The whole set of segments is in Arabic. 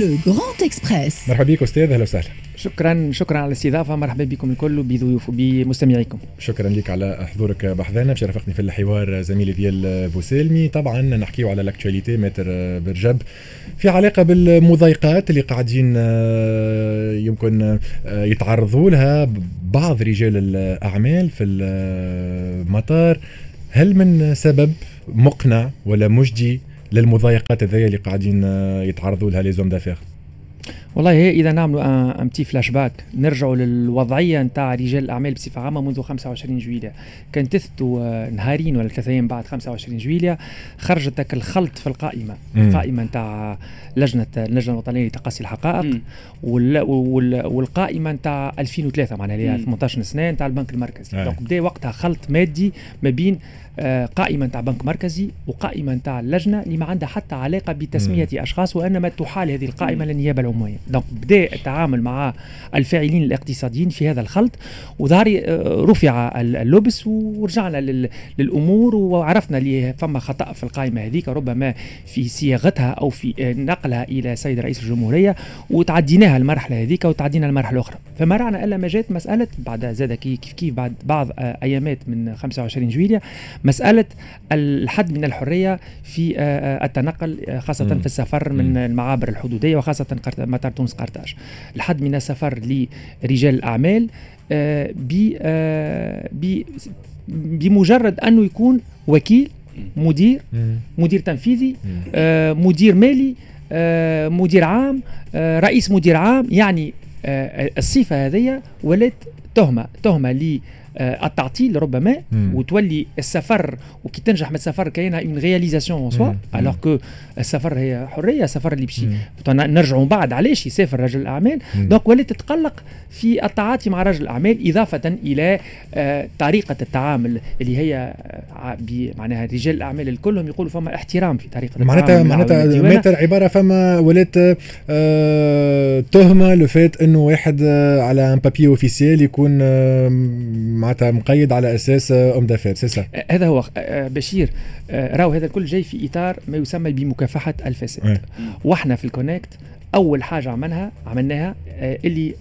Le Grand Express مرحبا بك أستاذ أهلا وسهلا. شكرا شكرا على الاستضافة. مرحبا بكم الكل وبضيوف وبمستمعيكم شكرا لك على حضورك بحذانا. باش رافقني في الحوار زميلي ديال بوسلمي طبعا نحكيو على ال actualité maître برجب. في علاقة بالمضايقات اللي قاعدين آه، يمكن آه، يتعرضوا لها بعض رجال الأعمال في المطار. هل من سبب مقنع ولا مجدي؟ للمضايقات هذيا اللي قاعدين آه، يتعرضوا لها les hommes d'affaires. والله هي إذا نعملوا un petit flash-back نرجعوا للوضعية نتاع رجال الأعمال بصفة عامة منذ 25 جويليا كان تثبتوا آه، نهارين ولا ثلاثة أيام بعد 25 جويليا خرجت الخلط في القائمة. مم. القائمة نتاع لجنة اللجنه الوطنية لتقصي الحقائق. وال وال والقائمة نتاع 2003 معناها اللي 18 سنة نتاع البنك المركزي. donc بدا وقتها خلط مادي ما بين آه، قائمة نتاع بنك مركزي وقائمة نتاع اللجنه اللي ما عندها حتى علاقة بتسمية مم. أشخاص وإنما تحال هذه القائمة للنيابة العمومية. دونك بدأ التعامل مع الفاعلين الاقتصاديين في هذا الخلط وظهر آه، رفع اللبس ورجعنا للأمور وعرفنا اللي فما خطأ في القائمة هذيك ربما في صياغتها أو في آه، نقلها إلى سيد رئيس الجمهورية وتعديناها المرحلة هذيك وتعدينا المرحلة الأخرى. فما رعنا الا ما جات مسألة بعد زاد كيف كيف بعد بعض أيامات من 25 جويليا مسألة الحد من الحرية في آه، آه، التنقل آه، خاصة في السفر من المعابر الحدودية وخاصة مطار تونس قرطاج. الحد من السفر لرجال الأعمال بمجرد أنه يكون وكيل مدير مدير تنفيذي مدير مالي مدير عام رئيس مدير عام يعني الصفة هذه ولات تهمة تهمة التعطيل ربما وتولي السفر وكي تنجح من السفر كاينة اون رياليزاسيون اون سوا الوغ كو السفر هي حرية السفر اللي بشي نرجعوا بعد علاش يسافر رجل الأعمال؟ دونك وليت تتقلق في التعاطي مع رجل الأعمال إضافة إلى آه، طريقة التعامل اللي هي آه، معناها رجال الأعمال الكلهم يقولوا فما احترام في طريقة معناتها معناتها متر عبارة فما ولات تهمة le fait إنه واحد على un papier officiel يكون معناتها مقيد على أساس homme d'affaires سي هذا هو آه، بشير. آه، راهو هذا الكل جاي في إطار ما يسمى بمكافحة الفساد. وإحنا في ال CONECT أول حاجة عملناها عملناها آه، اللي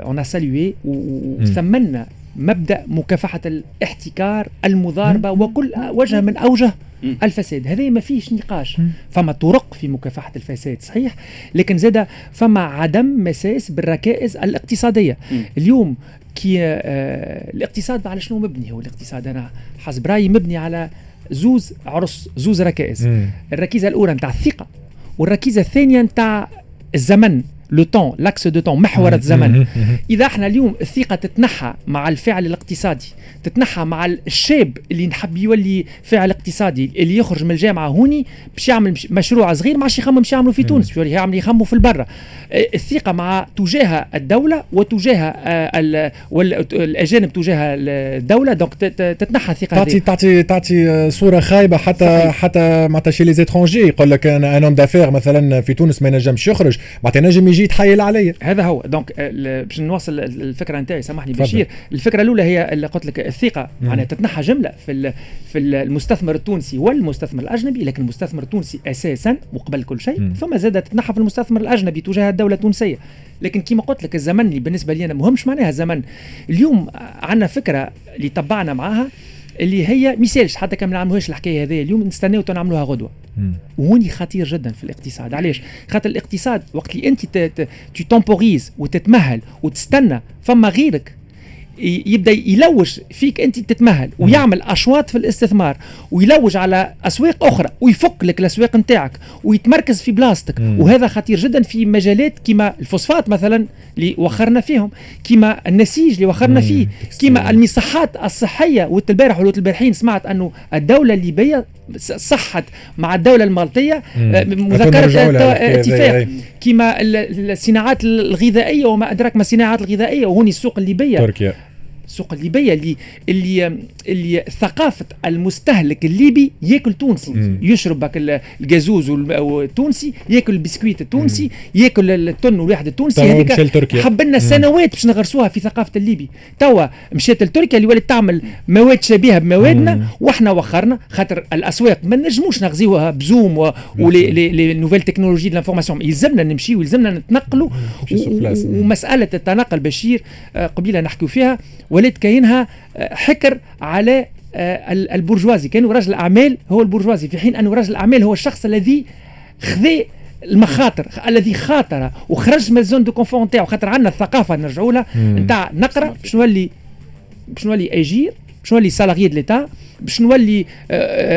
on salue وثمنا مبدأ مكافحة الاحتكار المضاربة وكل وجه من أوجه الفساد. هذا ما فيش نقاش. فما طرق في مكافحة الفساد صحيح؟ لكن زاد فما عدم مساس بالركائز الاقتصادية. اليوم كي آه الاقتصاد على شنو مبني هو الاقتصاد؟ أنا حسب رايي مبني على زوز عرس زوز ركائز. الركيزة الأولى نتاع الثقة والركيزة الثانية نتاع الزمن. le temps l'axe du temps محور الزمن. إذا إحنا اليوم الثقة تتنحى مع الفعل الاقتصادي تتنحى مع الشاب اللي نحب يولي فاعل اقتصادي اللي يخرج من الجامعة هوني باش يعمل مشروع صغير ما عادش يخمم باش يعملوا في تونس باش يعمل يخموا في البرة. الثقة مع تجاه الدولة وتجاه الأجانب تجاه الدولة donc تتنحى الثقة تعطي تعطي تعطي صورة خايبة حتى صحيح. حتى معناتها شي لي يقول لك أنا homme d'affaires مثلا في تونس ما ينجمش يخرج. معناتها نجم يجي يتحايل عليا. هذا هو. donc آه، باش نوصل الفكرة نتاعي سامحني بشير الفكرة الأولى هي اللي قلت لك الثقة. معناها تتنحى جملة في في المستثمر التونسي والمستثمر الأجنبي لكن المستثمر التونسي أساسا وقبل كل شيء. ثم زاد تتنحى في المستثمر الأجنبي تجاه الدولة التونسية. لكن كما قلت لك الزمن اللي بالنسبة لي أنا مهمش معناها زمن. اليوم عندنا فكرة اللي طبعنا معاها. اللي هي مسالش حتى كان ما نعملوهاش الحكاية هذه اليوم نستناو نعملوها غدوة. وهوني خطير جدا في الاقتصاد. علاش؟ خاطر الاقتصاد وقت اللي أنت temporise وتتمهل وتستنى فما غيرك يبدأ يلوج فيك أنت تتمهل ويعمل أشواط في الاستثمار ويلوج على أسواق أخرى ويفك لك الأسواق نتاعك ويتمركز في بلاصتك وهذا خطير جدا في مجالات كما الفوسفات مثلا اللي وخرنا فيهم كما النسيج اللي وخرنا فيه كما المصحات الصحية والبارح ولوت البارحين سمعت أنه الدولة الليبية صحت مع الدولة المالطية آه، مذكرة اتفاق كما الصناعات الغذائية وما أدراك ما الصناعات الغذائية وهوني السوق الليبية. تركيا. السوق الليبيه اللي اللي اللي ثقافه المستهلك الليبي ياكل تونسي مم. يشرب الجازوز التونسي ياكل البسكويت التونسي ياكل التن الواحد التونسي هذيك مشى لتركيا. حب لنا سنوات باش نغرسوها في ثقافه الليبي توا مشات لتركيا اللي ولات تعمل مواد شبيهه بموادنا مم. وإحنا وخرنا خاطر الاسواق ما نجموش نغزيوها ب Zoom و- و les les les nouvelles technologies de l'information يلزمنا نتنقلوا نمشي sur و- place. و- ومساله التنقل بشير آه، قبيله نحكيو فيها ولات كاينها آه، حكر على آه، ال- البرجوازي كانوا رجل الاعمال هو البرجوازي في حين أنه رجل الاعمال هو الشخص الذي خذا المخاطر الذي خاطر وخرج من ال zone de confort نتاعو خاطر عندنا الثقافة نرجعوا لها. نتاع نقرأ باش نولي باش نولي أجير باش نولي salarié de l'État باش نولي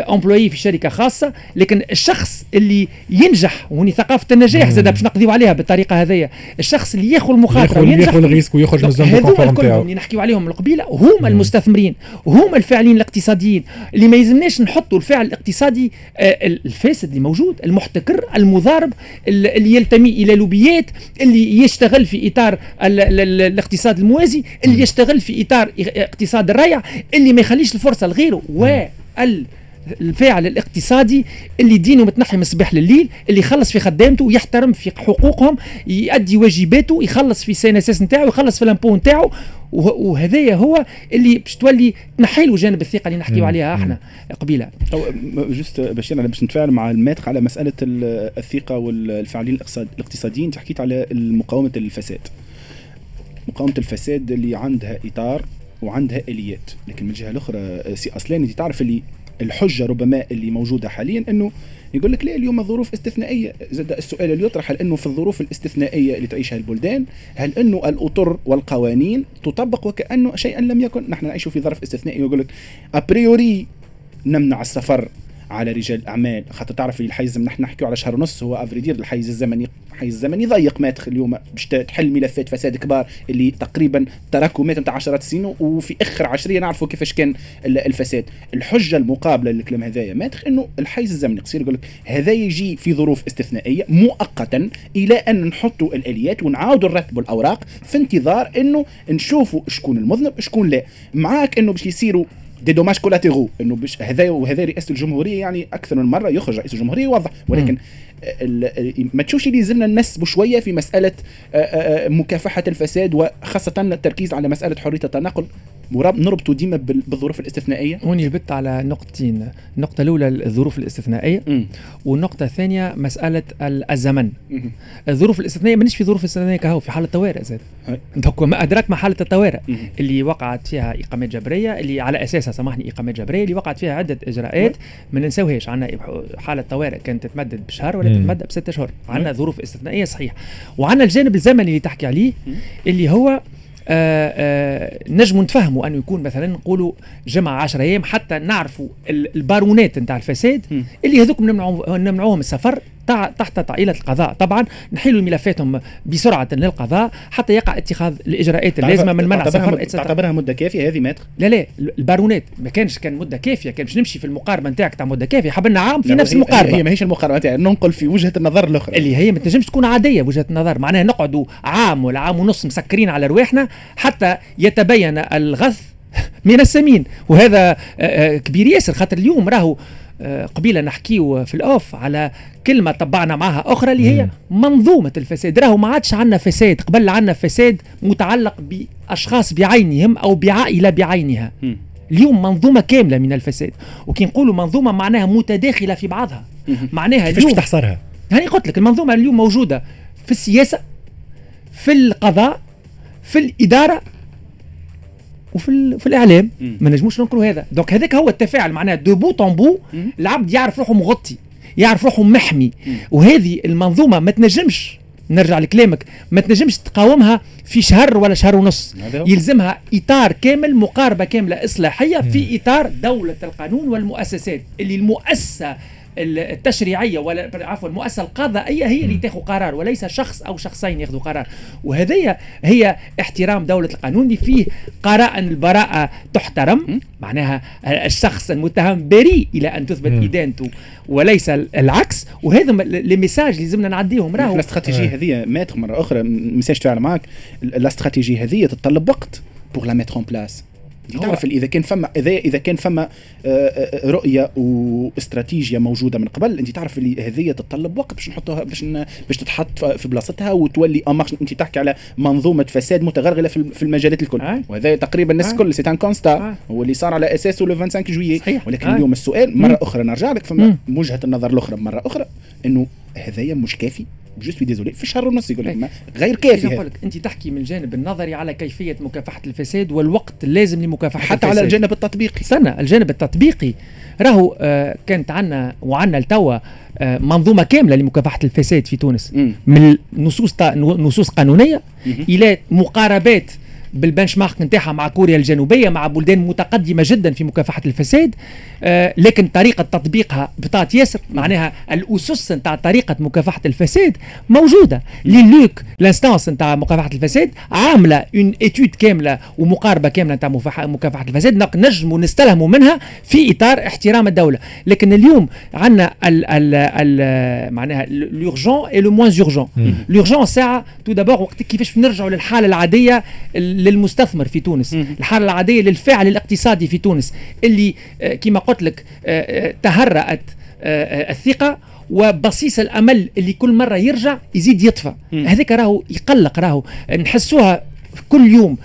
employé في شركة خاصة لكن الشخص اللي ينجح وهني ثقافة النجاح. زاد باش نقضيو عليها بالطريقة هذيا الشخص اللي ياخذ المخاطرة ياخذ وينجح ياخذ ال risque ويخرج من ال zone هذوما الكل اللي نحكيو عليهم القبيله هما المستثمرين هما الفاعلين الاقتصاديين. اللي ما يلزمناش نحطوا الفاعل الاقتصادي آه، الفاسد اللي موجود المحتكر المضارب ال- اللي ينتمي إلى لوبيات اللي يشتغل في إطار ال ال ال الاقتصاد الموازي اللي يشتغل في إطار اقتصاد الريع اللي ما يخليش الفرصة لغيره. وال الفاعل الاقتصادي اللي دينه متنحي من الصباح لليل اللي يخلص في خدامته يحترم في حقوقهم يؤدي واجباته يخلص في CNSS نتاعو يخلص في ال impôt نتاعو وه- وهذايا هو اللي باش تولي تنحي له جانب الثقة اللي نحكيو. عليها إحنا قبيلة. juste بشير أنا باش نتفاعل مع ال maître على مسألة ال- الثقة والفاعلين الاقتصاد- الاقتصاديين انت حكيت على مقاومه الفساد مقاومة الفساد اللي عندها إطار وعندها آليات. لكن من الجهة الأخرى آه، سي اصلان أنت تعرف اللي الحجة ربما اللي موجودة حاليا إنه يقول لك لا اليوم الظروف استثنائية. زاد السؤال اللي يطرح هل إنه في الظروف الاستثنائية اللي تعيشها البلدان؟ هل إنه الأطر والقوانين تطبق وكأنه شيئا لم يكن؟ نحن نعيش في ظرف استثنائي يقول لك a priori نمنع السفر على رجال الأعمال. خاطر تعرف الحيز نحن نحكيو على شهر ونص هو à vrai dire الحيز الزمني. الحيز الزمني ضيق maître اليوم باش تحل ملفات فساد كبار اللي تقريبا تراكمات نتاع عشرات السنين وفي آخر عشرية نعرفوا كيفاش كان ال- الفساد. الحجة المقابلة للكلام هذايا ماتخ إنه الحيز الزمني قصير يقول لك هذا يجي في ظروف استثنائية مؤقتا إلى أن نحطوا الآليات ونعاودوا نرتبوا الأوراق في انتظار إنه نشوفوا شكون المذنب شكون لا. معاك إنه باش يصيروا دي دوماج كولاتيرو. إنه باش هذا وهذا رئاسة الجمهورية يعني أكثر من مرة يخرج رئيس الجمهورية يوضح. ولكن ما تشوفش اللي يلزمنا ننسبوا شوية في مسألة آه، آه، مكافحة الفساد وخاصة التركيز على مسألة حرية التنقل نربطوا ديما بال- بالظروف الاستثنائية هوني بت على نقطتين النقطة الأولى الظروف الاستثنائية مم. والنقطة الثانية مسألة ال- الزمن مم. الظروف الاستثنائية مانيش في ظروف استثنائية كهو في حالة طوارئ زاد. دوك ما أدراك ما حالة الطوارئ. اللي وقعت فيها إقامات جبرية اللي على أساسها سامحني إقامات جبرية اللي وقعت فيها عدة إجراءات ما ننساوهاش عندنا حالة طوارئ كانت تتمدد بشهر ولا. تتمدد بست أشهر عندنا ظروف استثنائية صحيح وعندنا الجانب الزمني اللي تحكي عليه. اللي هو آه آه نجموا نتفهموا أنه يكون مثلا نقولوا جمعة 10 أيام حتى نعرفوا ال- البارونات نتاع الفساد. اللي هذوك نمنعوهم السفر تحت طائلة القضاء. طبعا نحيلوا ملفاتهم بسرعة للقضاء حتى يقع اتخاذ الإجراءات اللازمة من منع السفر مد-. تعتبرها مدة كافية هذه ماتخ لا لا البارونات ما كانش كان مدة كافية كان باش نمشي في المقاربة نتاعك تاع مدة كافية. حبلنا عام في نفس المقاربة. هي ماهيش المقاربة نتاعي ننقل في وجهة النظر الأخرى. اللي هي ما تنجمش تكون عادية بوجهه النظر. معناها نقعدوا عام ولا عام ونص مسكرين على رواحنا حتى يتبين الغث من السمين. وهذا آه، آه، كبير ياسر خاطر اليوم راهو قبيلة نحكيو في الأوف على كلمة طبعنا معها أخرى اللي هي منظومة الفساد. راهو ما عادش عندنا فساد قبل عندنا فساد متعلق بأشخاص بعينهم أو بعائلة بعينها. اليوم منظومة كاملة من الفساد. وكي نقولوا منظومة معناها متداخلة في بعضها. معناها كيفاش اليوم تحصرها؟ يعني قلت لك المنظومة اليوم موجودة في السياسة في القضاء في الإدارة وفي في الإعلام. ما نجموش ننكروا هذا donc هذاك هو التفاعل معناها de bout en bout مم. العبد يعرف روحه مغطي يعرف روحه محمي. وهذه المنظومة ما تنجمش نرجع لكلامك ما تنجمش تقاومها في شهر ولا شهر ونص. يلزمها إطار كامل مقاربة كاملة إصلاحية في إطار دولة القانون والمؤسسات اللي المؤسسة التشريعية ولا عفوا المؤسسه القضائية هي اللي تاخذ قرار وليس شخص أو شخصين ياخذوا قرار. وهذه هي احترام دولة القانون اللي فيه قرائن البراءة تحترم معناها الشخص المتهم بريء إلى أن تثبت مم. إدانته وليس العكس. وهذا les messages اللي لازمنا نعديهم راهو. الاستراتيجيه هذه maître مرة أخرى. باش نتفاعل معك الاستراتيجيه هذه تتطلب وقت pour la mettre en place تعرف إذا كان فما اذا إذا كان فما آه، آه، رؤية واستراتيجية موجودة من قبل أنت تعرف اللي هذه تتطلب وقت باش نحطوها باش باش تتحط في بلاصتها وتولي اماكن أنت تحكي على منظومة فساد متغلغلة في المجالات الكل. آه. وهذا تقريبا الناس الكل. c'est un constat هو اللي صار على اساسه le 25 juillet ولكن. اليوم السؤال مرة أخرى نرجع لك فما وجهة النظر الأخرى مرة أخرى إنه هذايا مش كافي؟ je suis désolé في شهر ونص يقول لك غير كافي نقول لك أنت تحكي من الجانب النظري على كيفية مكافحة الفساد والوقت اللازم لمكافحة حتى الفساد. على الجانب التطبيقي. استنى الجانب التطبيقي. راهو آه كانت عندنا وعندنا لتوا آه منظومة كاملة لمكافحة الفساد في تونس. مم. من نصوص نصوص قانونية إلى مقاربات بال benchmark نتاعها مع كوريا الجنوبية مع بلدان متقدمة جدا في مكافحة الفساد. آه لكن طريقة تطبيقها بطات ياسر معناها الأسس نتاع طريقة مكافحة الفساد موجودة. لوك l'instance نتاع مكافحة الفساد عاملة une étude كاملة ومقاربة كاملة نتاع مكافحة الفساد. نجموا نستلهموا منها في إطار احترام الدولة. لكن اليوم عندنا ال ال ال معناها l'urgent et le moins urgent l'urgent ساعة tout d'abord وقت كيفاش نرجعوا للحالة العادية للمستثمر في تونس الحالة العادية للفاعل الاقتصادي في تونس اللي آه، كما قلت لك آه، آه، تهرأت الثقة وبصيص الأمل اللي كل مرة يرجع يزيد يطفى. هذاك راهو يقلق راهو. نحسوها كل يوم.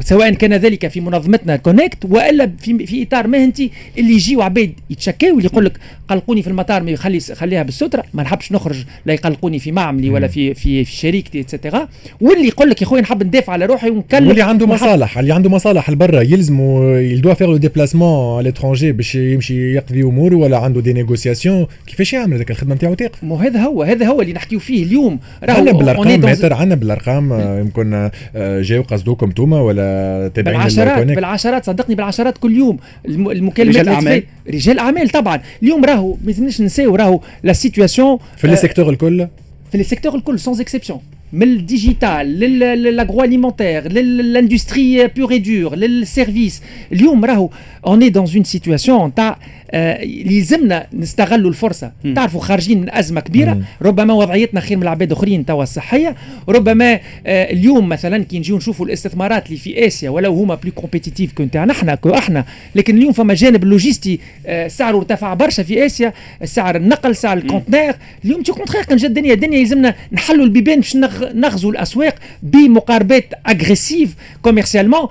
سواء كان ذلك في منظمتنا كونكت وإلا في في إطار مهنتي اللي يجيو عباد يتشكاو اللي يقول لك قلقوني في المطار ما يخلي خليها بالسترة ما نحبش نخرج لا يقلقوني في معملي ولا في في في شركتي et cetera واللي يقول لك يا خويا نحب ندافع على روحي ونكلم. واللي عنده مصالح اللي عنده مصالح لبرا يلزموا يدوا faire le déplacement على l'étranger باش يمشي يقضي أموره ولا عنده des négociations كيفاش يعمل هذاك الخدمة نتاعو تاقف مو هذا هو هذا هو اللي نحكيو فيه اليوم. عندنا on est بالارقام maître عندنا بالأرقام آه، يمكن آه، جاو قصدوكم توما ولا تابعين بالعشرات بالعشرات صدقني بالعشرات كل يوم. الم- المكالمات رجال. تفي- رجال أعمال طبعا. اليوم راهو ما يلزمناش نساو راهو la situation في les secteurs الكل؟ في les secteurs الكل sans exception من ال digital لل agroalimentaire لل industrie pure et dure لل services اليوم راهو on est dans une situation تاع آه، يلزمنا نستغلوا الفرصة. تعرفوا خارجين من أزمة كبيرة. ربما وضعيتنا خير من العباد اخرين توا الصحية. ربما آه، اليوم مثلا كي نجيو نشوفوا الاستثمارات اللي في آسيا ولو هما plus compétitifs que نتاعنا إحنا que أحنا. لكن اليوم فما جانب لوجيستي آه، سعره ارتفع برشا في آسيا. سعر النقل سعر ال conteneur اليوم tu contraires كان جا الدنيا الدنيا يلزمنا نحلوا البيبان باش نغ- نغزوا الأسواق بمقاربات agressives commercialement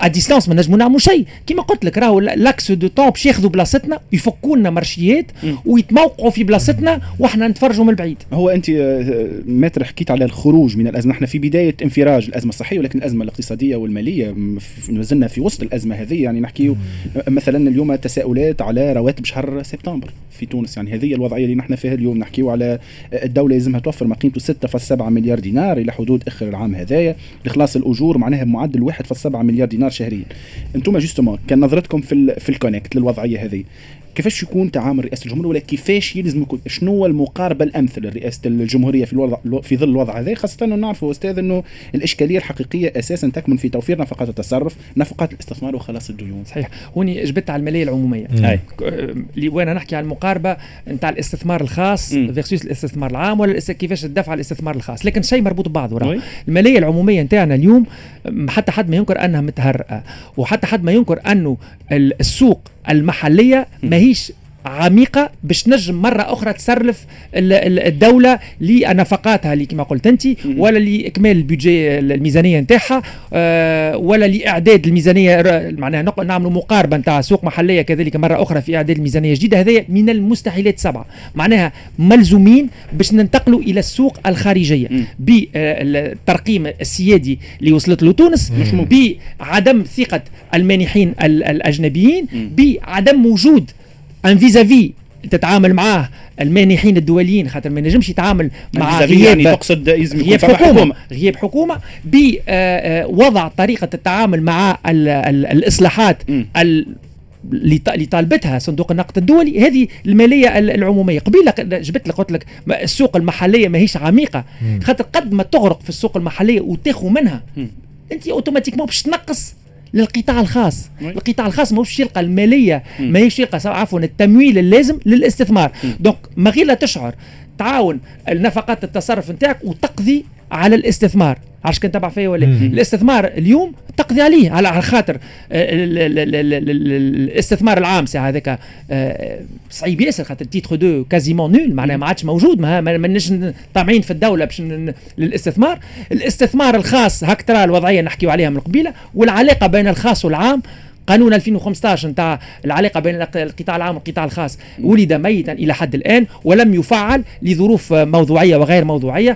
à distance ما نجموا نعملوا شيء. كيما قلت لك راهو لأكس دو طون باش ياخذوا بلاصتنا. يفكوا لنا مارشيات ويتموقعوا في بلاصتنا وإحنا نتفرجوا من البعيد هو أنت آه، maître حكيت على الخروج من الأزمة. إحنا في بداية انفراج الأزمة الصحية ولكن الأزمة الاقتصادية والمالية م- ف- نزلنا في وسط الأزمة هذه. يعني نحكي مثلا اليوم تساؤلات على رواتب شهر سبتمبر في تونس. يعني هذه الوضعية اللي نحن فيها اليوم. نحكيو على الدولة لازمها توفر ما قيمته 6.7 مليار دينار إلى حدود آخر العام هذايا لخلاص الأجور معناها بمعدل 1.7 مليار دينار شهريا. أنتم justement كان نظرتكم في في الكونكت للوضعية هذه كيفاش يكون تعامل رئاسة الجمهورية ولا كيفاش يلزم يكون شنو هو المقاربة الأمثل لرئاسة الجمهورية في الوضع في ظل الوضع هذا؟ خاصة إنه نعرفوا أستاذ إنه الإشكالية الحقيقية أساسا تكمن في توفير نفقات التصرف نفقات الاستثمار وخلاص الديون. صحيح. هوني جبت على المالية العمومية. ك- آه، اللي وأنا نحكي على المقاربة نتاع الاستثمار الخاص. فيرسوس الاستثمار العام ولا كيفاش الدفع على الاستثمار الخاص. لكن شيء مربوط ببعضه راه. المالية العمومية نتاعنا اليوم حتى حد ما ينكر أنها متهرئه وحتى حد ما ينكر أنه ال- السوق المحلية ماهيش عميقة باش نجم مرة أخرى تصرف ال- ال- الدولة لنفقاتها اللي كما قلت انت ولا لإكمال البيجي الميزانية نتاعها آه، ولا لإعداد الميزانية معناها نعملوا مقاربة نتاع سوق محلية كذلك مرة أخرى في إعداد الميزانية الجديدة هذا من المستحيلات سبعة. معناها ملزومين باش ننتقلوا إلى السوق الخارجية. بالترقيم السيادي اللي وصلت له تونس بعدم ثقة المانحين ال- الأجنبيين بعدم وجود ان فيزافي تتعامل معاه المانحين الدوليين خاطر ما نجمش يتعامل مع vis-à-vis غياب يعني تقصد غياب. حكومة غياب حكومة بوضع طريقة التعامل مع ال ال الإصلاحات مم. ال- اللي ط- اللي طالبتها صندوق النقد الدولي هذه المالية ال- العمومية قبيلة جبت لك قلت لك ما- السوق المحلية ماهيش عميقة. خاطر قد ما تغرق في السوق المحلية وتاخذ منها. أنت اوتوماتيكمون باش تنقص للقطاع الخاص. القطاع الخاص ماهوش يلقى المالية. ماهيش يلقى عفوا التمويل اللازم للاستثمار دونك ما غير لا تشعر تعاون النفقات التصرف نتاعك وتقضي على الاستثمار عرفت كان تبع فيا ولا الاستثمار اليوم تقضي عليه على خاطر الاستثمار العام ساعه هذاك صعيب ياسر خاطر تيتر دو كازيمون نول معناها ما عادش موجود ما ماناش طامعين في الدولة باش للاستثمار. الاستثمار الخاص هكا ترى الوضعية نحكيو عليها من قبيلة والعلاقة بين الخاص والعام قانون 2015 نتاع العلاقة بين القطاع العام والقطاع الخاص. ولد ميتا إلى حد الآن ولم يفعل لظروف موضوعية وغير موضوعية.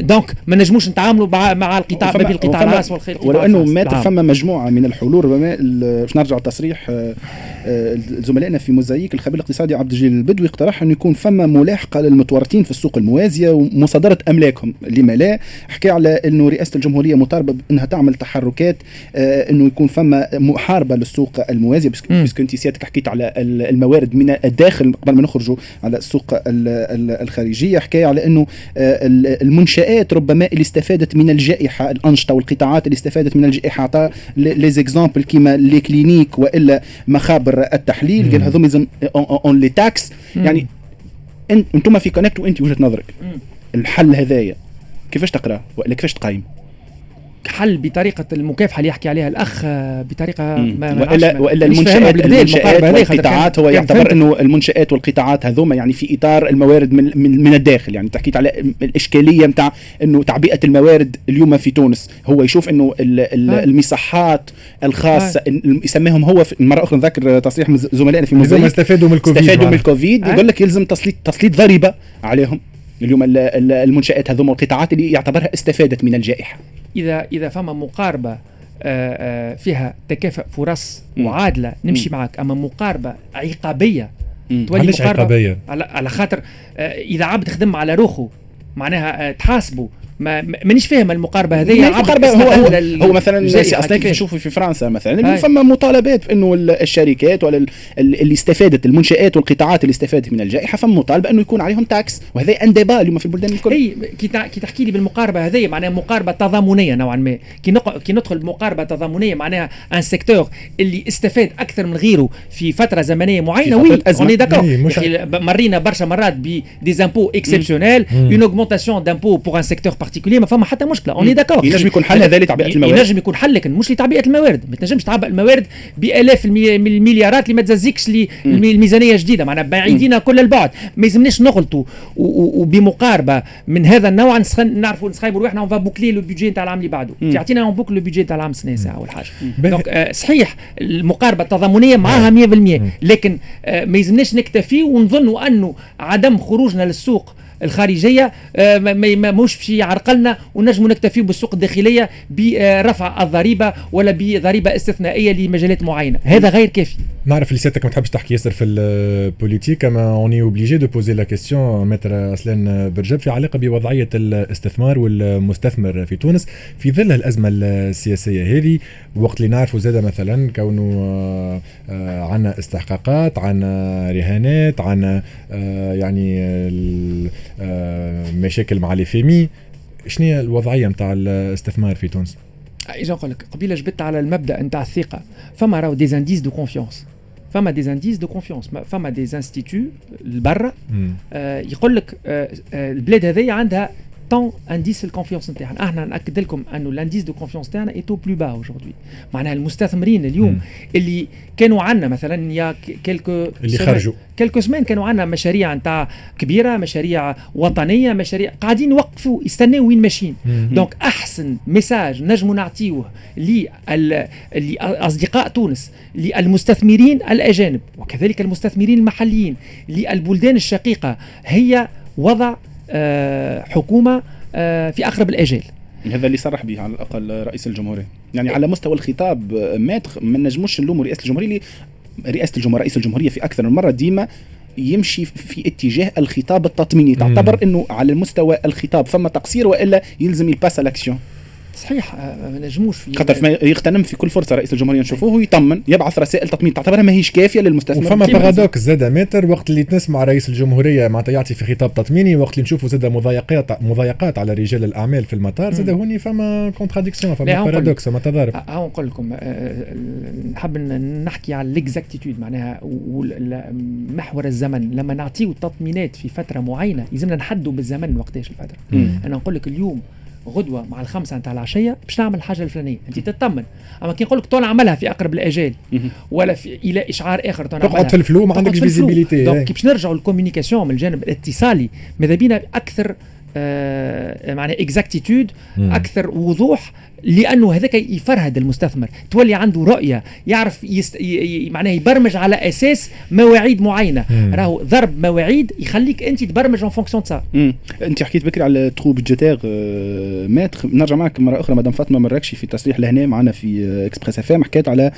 donc آه، آه، ما نجموش نتعاملوا مع القطاع ما بين القطاع الخاص والقطاع ولو انه مات فما مجموعة من الحلول. ربما باش نرجع لتصريح آه، زملائنا في موزايك الخبير الاقتصادي عبد الجليل البدوي اقترح انه يكون فما ملاحقة للمتورطين في السوق الموازية ومصادرة أملاكهم. لما لا حكى على أنه رئاسة الجمهورية مطالبة انها تعمل تحركات أنه يكون فما محاربة محاربه للسوق الموازيه بس انت سيادتك حكيت على الموارد من الداخل قبل ما نخرجوا على السوق الخارجية. حكاية على إنه آه، المنشآت ربما اللي استفادت من الجائحة الأنشطة والقطاعات اللي استفادت من الجائحة. عطى les exemples كيما les cliniques وإلا مخابر التحليل. قال هذوم on les taxe يعني أنتم في كونكت وأنت وجهة نظرك. الحل هذايا كيفاش تقراه والا كيفاش تقيم؟ حل بطريقة المكافحة اللي يحكي عليها الأخ آه، بطريقة ما والا وإلا المنشات المنشآت والقطاعات هو يعتبر إنه المنشآت والقطاعات هذوما يعني في إطار الموارد من من, من الداخل يعني تحكيت على الإشكالية نتاع إنه تعبئة الموارد اليوم في تونس هو يشوف إنه المصحات الخاصة يسميهم هو مرة أخرى نذكر تصريح زملائنا في موزايك استفادوا من الكوفيد استفادوا من الكوفيد يقول لك يلزم تسليط تسليط ضريبة عليهم اليوم المنشآت هذوما القطاعات اللي يعتبرها استفادت من الجائحة. إذا إذا فما مقاربة آه، آه، فيها تكافؤ فرص معادله نمشي معك أما مقاربة عقابية تولي مقاربة؟ عقابية؟ على, على خاطر آه، إذا عبد خدم على روحه معناها تحاسبه. ما مانيش فاهم المقاربة هذه. المقاربة؟ هو هو, هو مثلا أصلا كيف نشوفوا في فرنسا مثلا فما مطالبات إنه الشركات ولا اللي استفادت المنشآت والقطاعات اللي استفادت من الجائحة فما مطالبة إنه يكون عليهم taxe وهذا un débat اليوم في البلدان الكل. إي كي تحكي لي بالمقاربة هذه معناها مقاربة تضامنية نوعا ما. كي كي ندخل بمقاربة تضامنية معناها un secteur اللي استفاد أكثر من غيره في فترة زمنية معينة. oui on est d'accord مرينا برشا مرات ب des impôts exceptionnels une augmentation d'impôt pour un secteur particulier ما فما حتى مشكلة. on est d'accord ينجم يكون حل هذا لتعبئه الموارد. ينجم يكون حل لكن مش لتعبئة الموارد. ما تنجمش تعبئ الموارد بألاف المليارات اللي ما تززكش الميزانية جديدة. معناها بعيدين كل البعد. ما يلزمناش نغلطوا وبمقاربة من هذا النوع. نعرفوا نسخايبوا روحنا. on boucle le budget نتاع العام اللي بعده. تعطينا on boucle le budget نتاع العام السنة ساعة أول حاجة. donc آه صحيح المقاربة التضامنية معاها 100% لكن آه ما يلزمناش نكتفي ونظنوا أنه عدم خروجنا للسوق الخارجية آه، ما مش باش يعرقلنا ونجموا نكتفي بالسوق الداخلية برفع الضريبة ولا بضريبه استثنائية لمجالات معينة. هذا غير كافي. نعرف اللي سيادتك ما تحبش تحكي ياسر في ال politique أما on est obligé de poser la question maître أسلان برجب في علاقة بوضعية الاستثمار والمستثمر في تونس في ظل الأزمة السياسية هذه وقت اللي نعرفوا زاده مثلا كونه آه، آه، عندنا استحقاقات عندنا رهانات عندنا يعني آه، مشاكل مع les FMI شنو هي الوضعية نتاع الاستثمار في تونس؟ اجا نقول لك قبيلة جبت على المبدأ نتاع الثقة فما راهو des indices de confiance فما des indices de confiance فما des instituts لبرا آه يقول لك آه آه البلاد هذه عندها tant indice ال confiance نتاعنا إحنا ناكد لكم انه ال indice de confiance تاعنا est au plus bas aujourd'hui معناها المستثمرين اليوم مم. اللي كانوا عندنا مثلا يا كيلكو اللي خرجوا كيلكو سمان كانوا عندنا مشاريع نتاع كبيره مشاريع وطنيه مشاريع قاعدين يوقفوا يستناو وين ماشيين donc احسن message نجموا نعطيوه لاصدقاء تونس للمستثمرين الاجانب وكذلك المستثمرين المحليين للبلدان الشقيقه هي وضع حكومة آه، في أقرب الأجال. هذا اللي صرح به على الأقل رئيس الجمهورية. يعني على مستوى الخطاب مات ما نجموش نلوموا رئاسة الجمهورية اللي رئاسة الجمهورية رئيس الجمهورية في أكثر من مرة ديما يمشي في اتجاه الخطاب التطميني. تعتبر إنه على مستوى الخطاب فما تقصير وإلا يلزم يباس لاكسيون صحيح آه، ما نجموش في خاطر يغتنم في كل فرصة رئيس الجمهورية نشوفوه ويطمن يبعث رسائل تطمين تعتبرها ماهيش كافية للمستثمر. وفما بارادوكس زاد متر وقت اللي تنسمع رئيس الجمهورية معناتها يعطي في خطاب تطميني وقت اللي نشوفوا زاد مضايقات مضايقات على رجال الأعمال في المطار زاد هوني فما contradiction فما paradoxe فما تضارب. ها نقول لكم آه، آه، نحب نحكي على l'exactitude معناها محور الزمن. لما نعطيو تطمينات في فترة معينة يلزمنا نحدوا بالزمن وقتاش الفترة. أنا نقول لك اليوم غدوة مع الخمسة نتاع العشية باش نعمل الحاجة الفلانية. انت تطمن. أما كي نقول لك تو نعملها في أقرب الاجال ولا في إلى اشعار آخر تقعد في ال flou ما عندكش visibilité donc كي باش نرجعوا لل communication من الجانب الاتصالي ماذا بينا أكثر آه معناها exactitude أكثر وضوح لأنه هذاك يفرهد المستثمر. تولي عنده رؤية يعرف يست... ي... معناه يبرمج على أساس مواعيد معينة. راهو ضرب مواعيد يخليك أنت تبرمج en fonction تاع أنت حكيت بكري على ترو بيدجيتير آه ماتر. نرجع معك مرة أخرى مدام فاطمة مراكشي في تصريح لهنا معنا في اكسبريس اف ام حكيت على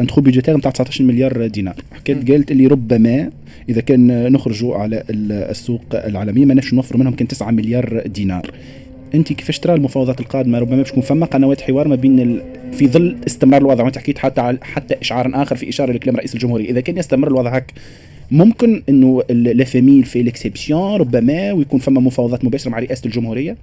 un trou budgétaire نتاع 19 مليار دينار. حكيت قالت اللي ربما إذا كان نخرجوا على السوق العالميه ما نوفروا منهم كان 9 مليار دينار. انت كيفاش ترى المفاوضات القادمة؟ ربما باش تكون فما قنوات حوار ما بين ال... في ظل استمرار الوضع وانت حكيت حتى على حتى إشعار آخر في إشارة لكلام رئيس الجمهورية. إذا كان يستمر الوضع هك ممكن إنه لا فاميل في الاكسبسيون ربما ويكون فما مفاوضات مباشرة مع رئاسة الجمهورية.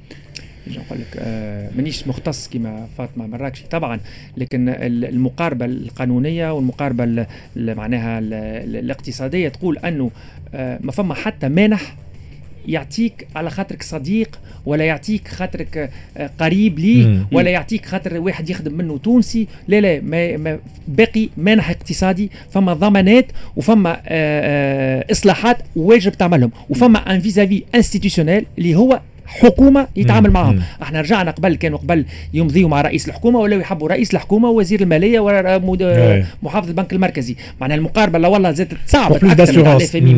نقول لك آه مانيش مختص كما فاطمة مراكشي. طبعا لكن المقاربة القانونية والمقاربة معناها الاقتصادية تقول أنه آه ما فما حتى مانح يعطيك على خاطرك صديق ولا يعطيك خاطرك آه، قريب ليه ولا يعطيك خاطر واحد يخدم منه تونسي. لا لا ما, ما باقي مانح اقتصادي فما ضمانات وفما آه، آه، إصلاحات واجب تعملهم وفما un vis-à-vis institutionnel اللي هو حكومة يتعامل معهم إحنا رجعنا قبل كانوا قبل يمضيوا مع رئيس الحكومة ولا يحبوا رئيس الحكومة ووزير المالية ومحافظ البنك المركزي. معناها المقاربة لا والله زادت صعبت أكثر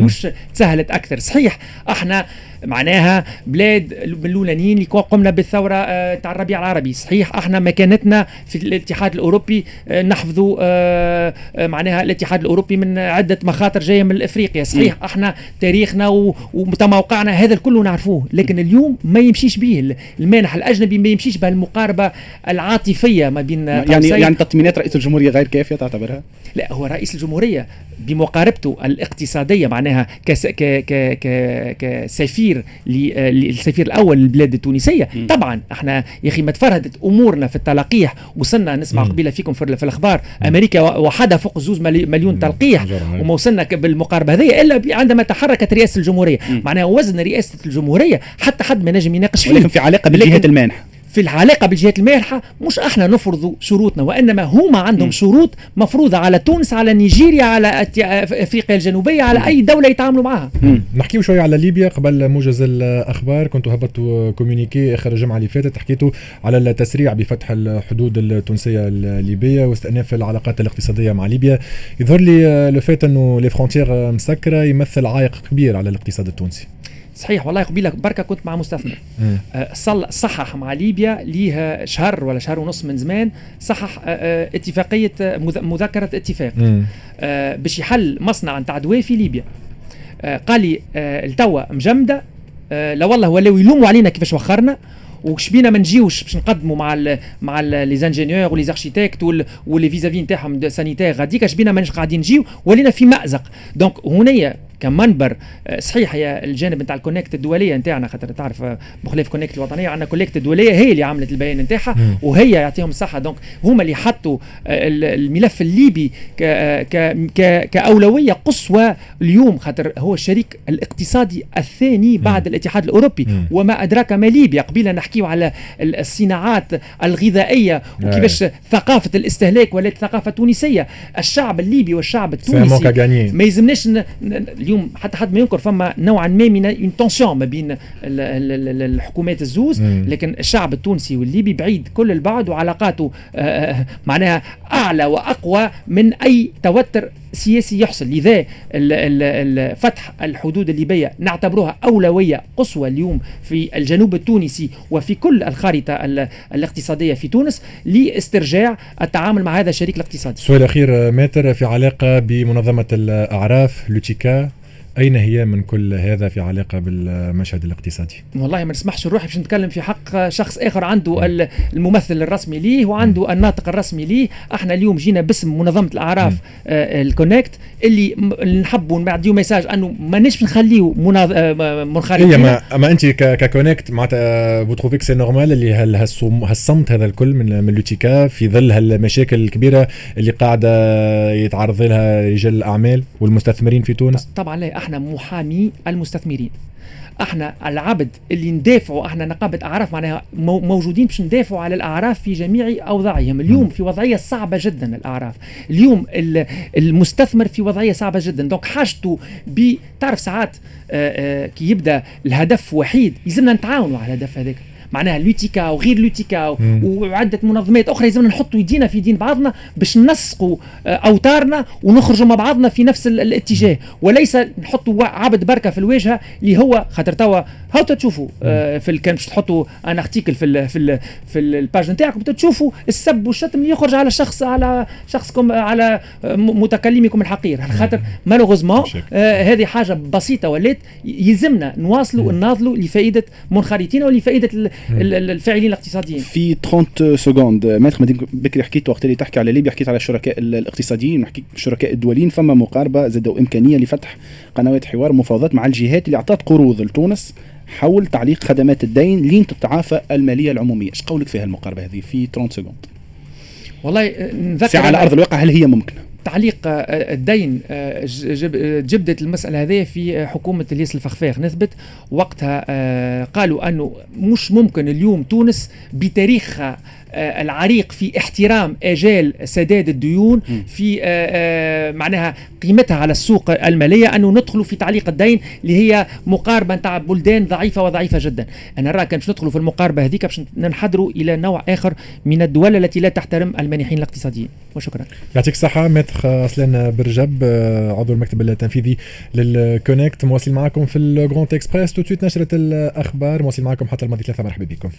مش تسهلت أكثر. صحيح إحنا معناها بلاد من الأولانيين اللي قمنا بالثورة آه، تاع الربيع العربي. صحيح أحنا مكانتنا في الاتحاد الأوروبي آه، نحفظوا آه، معناها الاتحاد الأوروبي من عدة مخاطر جاية من إفريقيا. صحيح أحنا تاريخنا وموقعنا هذا الكل نعرفوه لكن اليوم ما يمشيش به. المانح الأجنبي ما يمشيش بالمقاربه العاطفية ما بين يعني يعني تطمينات رئيس الجمهورية غير كافية تعتبرها؟ لا هو رئيس الجمهورية بمقاربته الاقتصادية معناها كس ك ك ك كسفير للسفير الأول للبلاد التونسية. م. طبعا إحنا يا أخي ما تفرهدت أمورنا في التلقيح وصلنا نسمع. قبيلة فيكم في, في الأخبار. م. أمريكا وحدها فوق زوز مليون تلقيح وما وصلنا بالمقاربة هذه إلا عندما تحركت رئاسة الجمهورية. معناها وزن رئاسة الجمهورية حتى حد ما نجم يناقش فيه. في علاقة بالجهات المانحه في العلاقة بالجهات المانحة مش إحنا نفرض شروطنا وإنما هما عندهم م. شروط مفروضة على تونس على نيجيريا على أفريقيا الجنوبية على أي دولة يتعاملوا معها. نحكيو شوية على ليبيا قبل موجز الأخبار. كنتوا هبطتوا communiqué آخر الجمعة اللي فاتت حكيتوا على التسريع بفتح الحدود التونسية الليبية واستئناف العلاقات الاقتصادية مع ليبيا. يظهر لي لو فات إنه les frontières مسكرة يمثل عائق كبير على الاقتصاد التونسي. صحيح والله قبيله بركة كنت مع مستثمر. آه صحح مع ليبيا ليه شهر ولا شهر ونص من زمان صحح آه, آه، اتفاقية مذكره اتفاق. باش يحل مصنع نتاع دواء في ليبيا. قال لي التوا مجمدة. لا والله ولاو يلوموا علينا كيفاش وخرنا وش بينا ما نجيوش باش نقدموا مع ال مع les ingénieurs و les architectes و les vis-à-vis نتاعهم sanitaires غاديك اش بينا مانيش قاعدين نجيو ولينا في مأزق. donc هنايا كمنبر. آه، صحيح هي الجانب نتاع ال CONECT الدولية نتاعنا خاطر تعرف آه، بخلاف CONECT الوطنية عندنا CONECT الدولية هي اللي عملت البيان نتاعها وهي يعطيهم الصحة. donc هما اللي حطوا آه، الملف الليبي كأولوية قصوى اليوم خاطر هو الشريك الاقتصادي الثاني بعد الاتحاد الأوروبي. وما أدراك ما ليبيا؟ قبيلة نحكيو على الصناعات الغذائية وكيفاش ثقافة الاستهلاك ولات ثقافة تونسية. الشعب الليبي والشعب التونسي ما يلزمناش اليوم حتى حد ما ينكر فما نوعا ما من une tension ما بين الحكومات الزوز لكن الشعب التونسي والليبي بعيد كل البعد وعلاقاته آه، آه، معناها أعلى وأقوى من أي توتر سياسي يحصل. لذا فتح الحدود الليبية نعتبرها أولوية قصوى اليوم في الجنوب التونسي وفي كل الخارطة الاقتصادية في تونس لاسترجاع التعامل مع هذا الشريك الاقتصادي. السؤال الأخير maître في علاقة بمنظمة الأعراف l'UTICA؟ أين هي من كل هذا في علاقة بالمشهد الاقتصادي؟ والله ما نسمحش نروح باش نتكلم في حق شخص آخر عنده الممثل الرسمي ليه وعنده الناطق الرسمي ليه. إحنا اليوم جينا باسم منظمة الأعراف آه ال CONECT اللي نحبوا نبعثوه message أنه مانيش نخليو آه، منخرطين هي ما أما أنت ك CONECT معناتها vous trouvez que c'est normal اللي هالصمت هذا الكل من من l'UTICA في ظل هالمشاكل الكبيرة اللي قاعدة يتعرض لها رجال الأعمال والمستثمرين في تونس؟ طبعا لا إحنا محامي المستثمرين. إحنا العبد اللي ندافعوا إحنا نقابة أعراف معناها موجودين باش ندافعوا على الأعراف في جميع أوضاعهم. اليوم في وضعية صعبة جدا الأعراف. اليوم المستثمر في وضعية صعبة جدا. donc حاجته بتعرف ساعات آه، آه، كي يبدأ الهدف وحيد يلزمنا نتعاونوا على الهدف هذاك. معناها l'UTICA وغير l'UTICA وعده منظمات أخرى لازمنا نحطوا يدينا في دين بعضنا باش نسقوا آه، أوتارنا ونخرجوا مع بعضنا في نفس الاتجاه. وليس نحطوا عبد بركة في الواجهة اللي هو خاطر توا هاو تشوفوا آه، في كان باش تحطوا un article في ال في ال في ال page نتاعكم تشوفوا السب والشتم اللي يخرج على شخص على شخصكم على متكلمكم الحقير. خاطر malheureusement آه هذه حاجة بسيطة ولات يلزمنا نواصلوا نناضلوا لفائدة منخرطين ولفائده الفاعلين الاقتصاديين. في 30 secondes. مدين بكري حكيت وقت اللي تحكي على ليبيا حكيت على الشركاء الاقتصاديين نحكي الشركاء الدوليين فما مقاربة زادوا إمكانية لفتح قنوات حوار مفاوضات مع الجهات اللي أعطت قروض لتونس حول تعليق خدمات الدين لين تتعافى المالية العمومية. إيش قولك في المقاربه هذه في 30 secondes؟ والله نذكر على أرض الواقع هل هي ممكنة؟ تعليق آه، الدين آه، جبدت المسألة هذه في حكومة الياس الفخفاخ. نثبت وقتها آه، قالوا أنه مش ممكن اليوم تونس بتاريخها آه، العريق في احترام آجال سداد الديون في آه، آه، معناها قيمتها على السوق المالية أنه ندخلوا في تعليق الدين اللي هي مقاربة نتاع بلدان ضعيفة وضعيفة جدا. أنا راك باش ندخلوا في المقاربة هذيك باش ننحدروا إلى نوع آخر من الدول التي لا تحترم المانحين الاقتصاديين. وشكرا. يعطيك الصحة maître اصلان برجب عضو المكتب التنفيذي لل CONECT مواصل معكم في ال Grand Express تو نشرة الأخبار. مواصل معكم حتى الماضي. ثلاثة مرحبا بكم.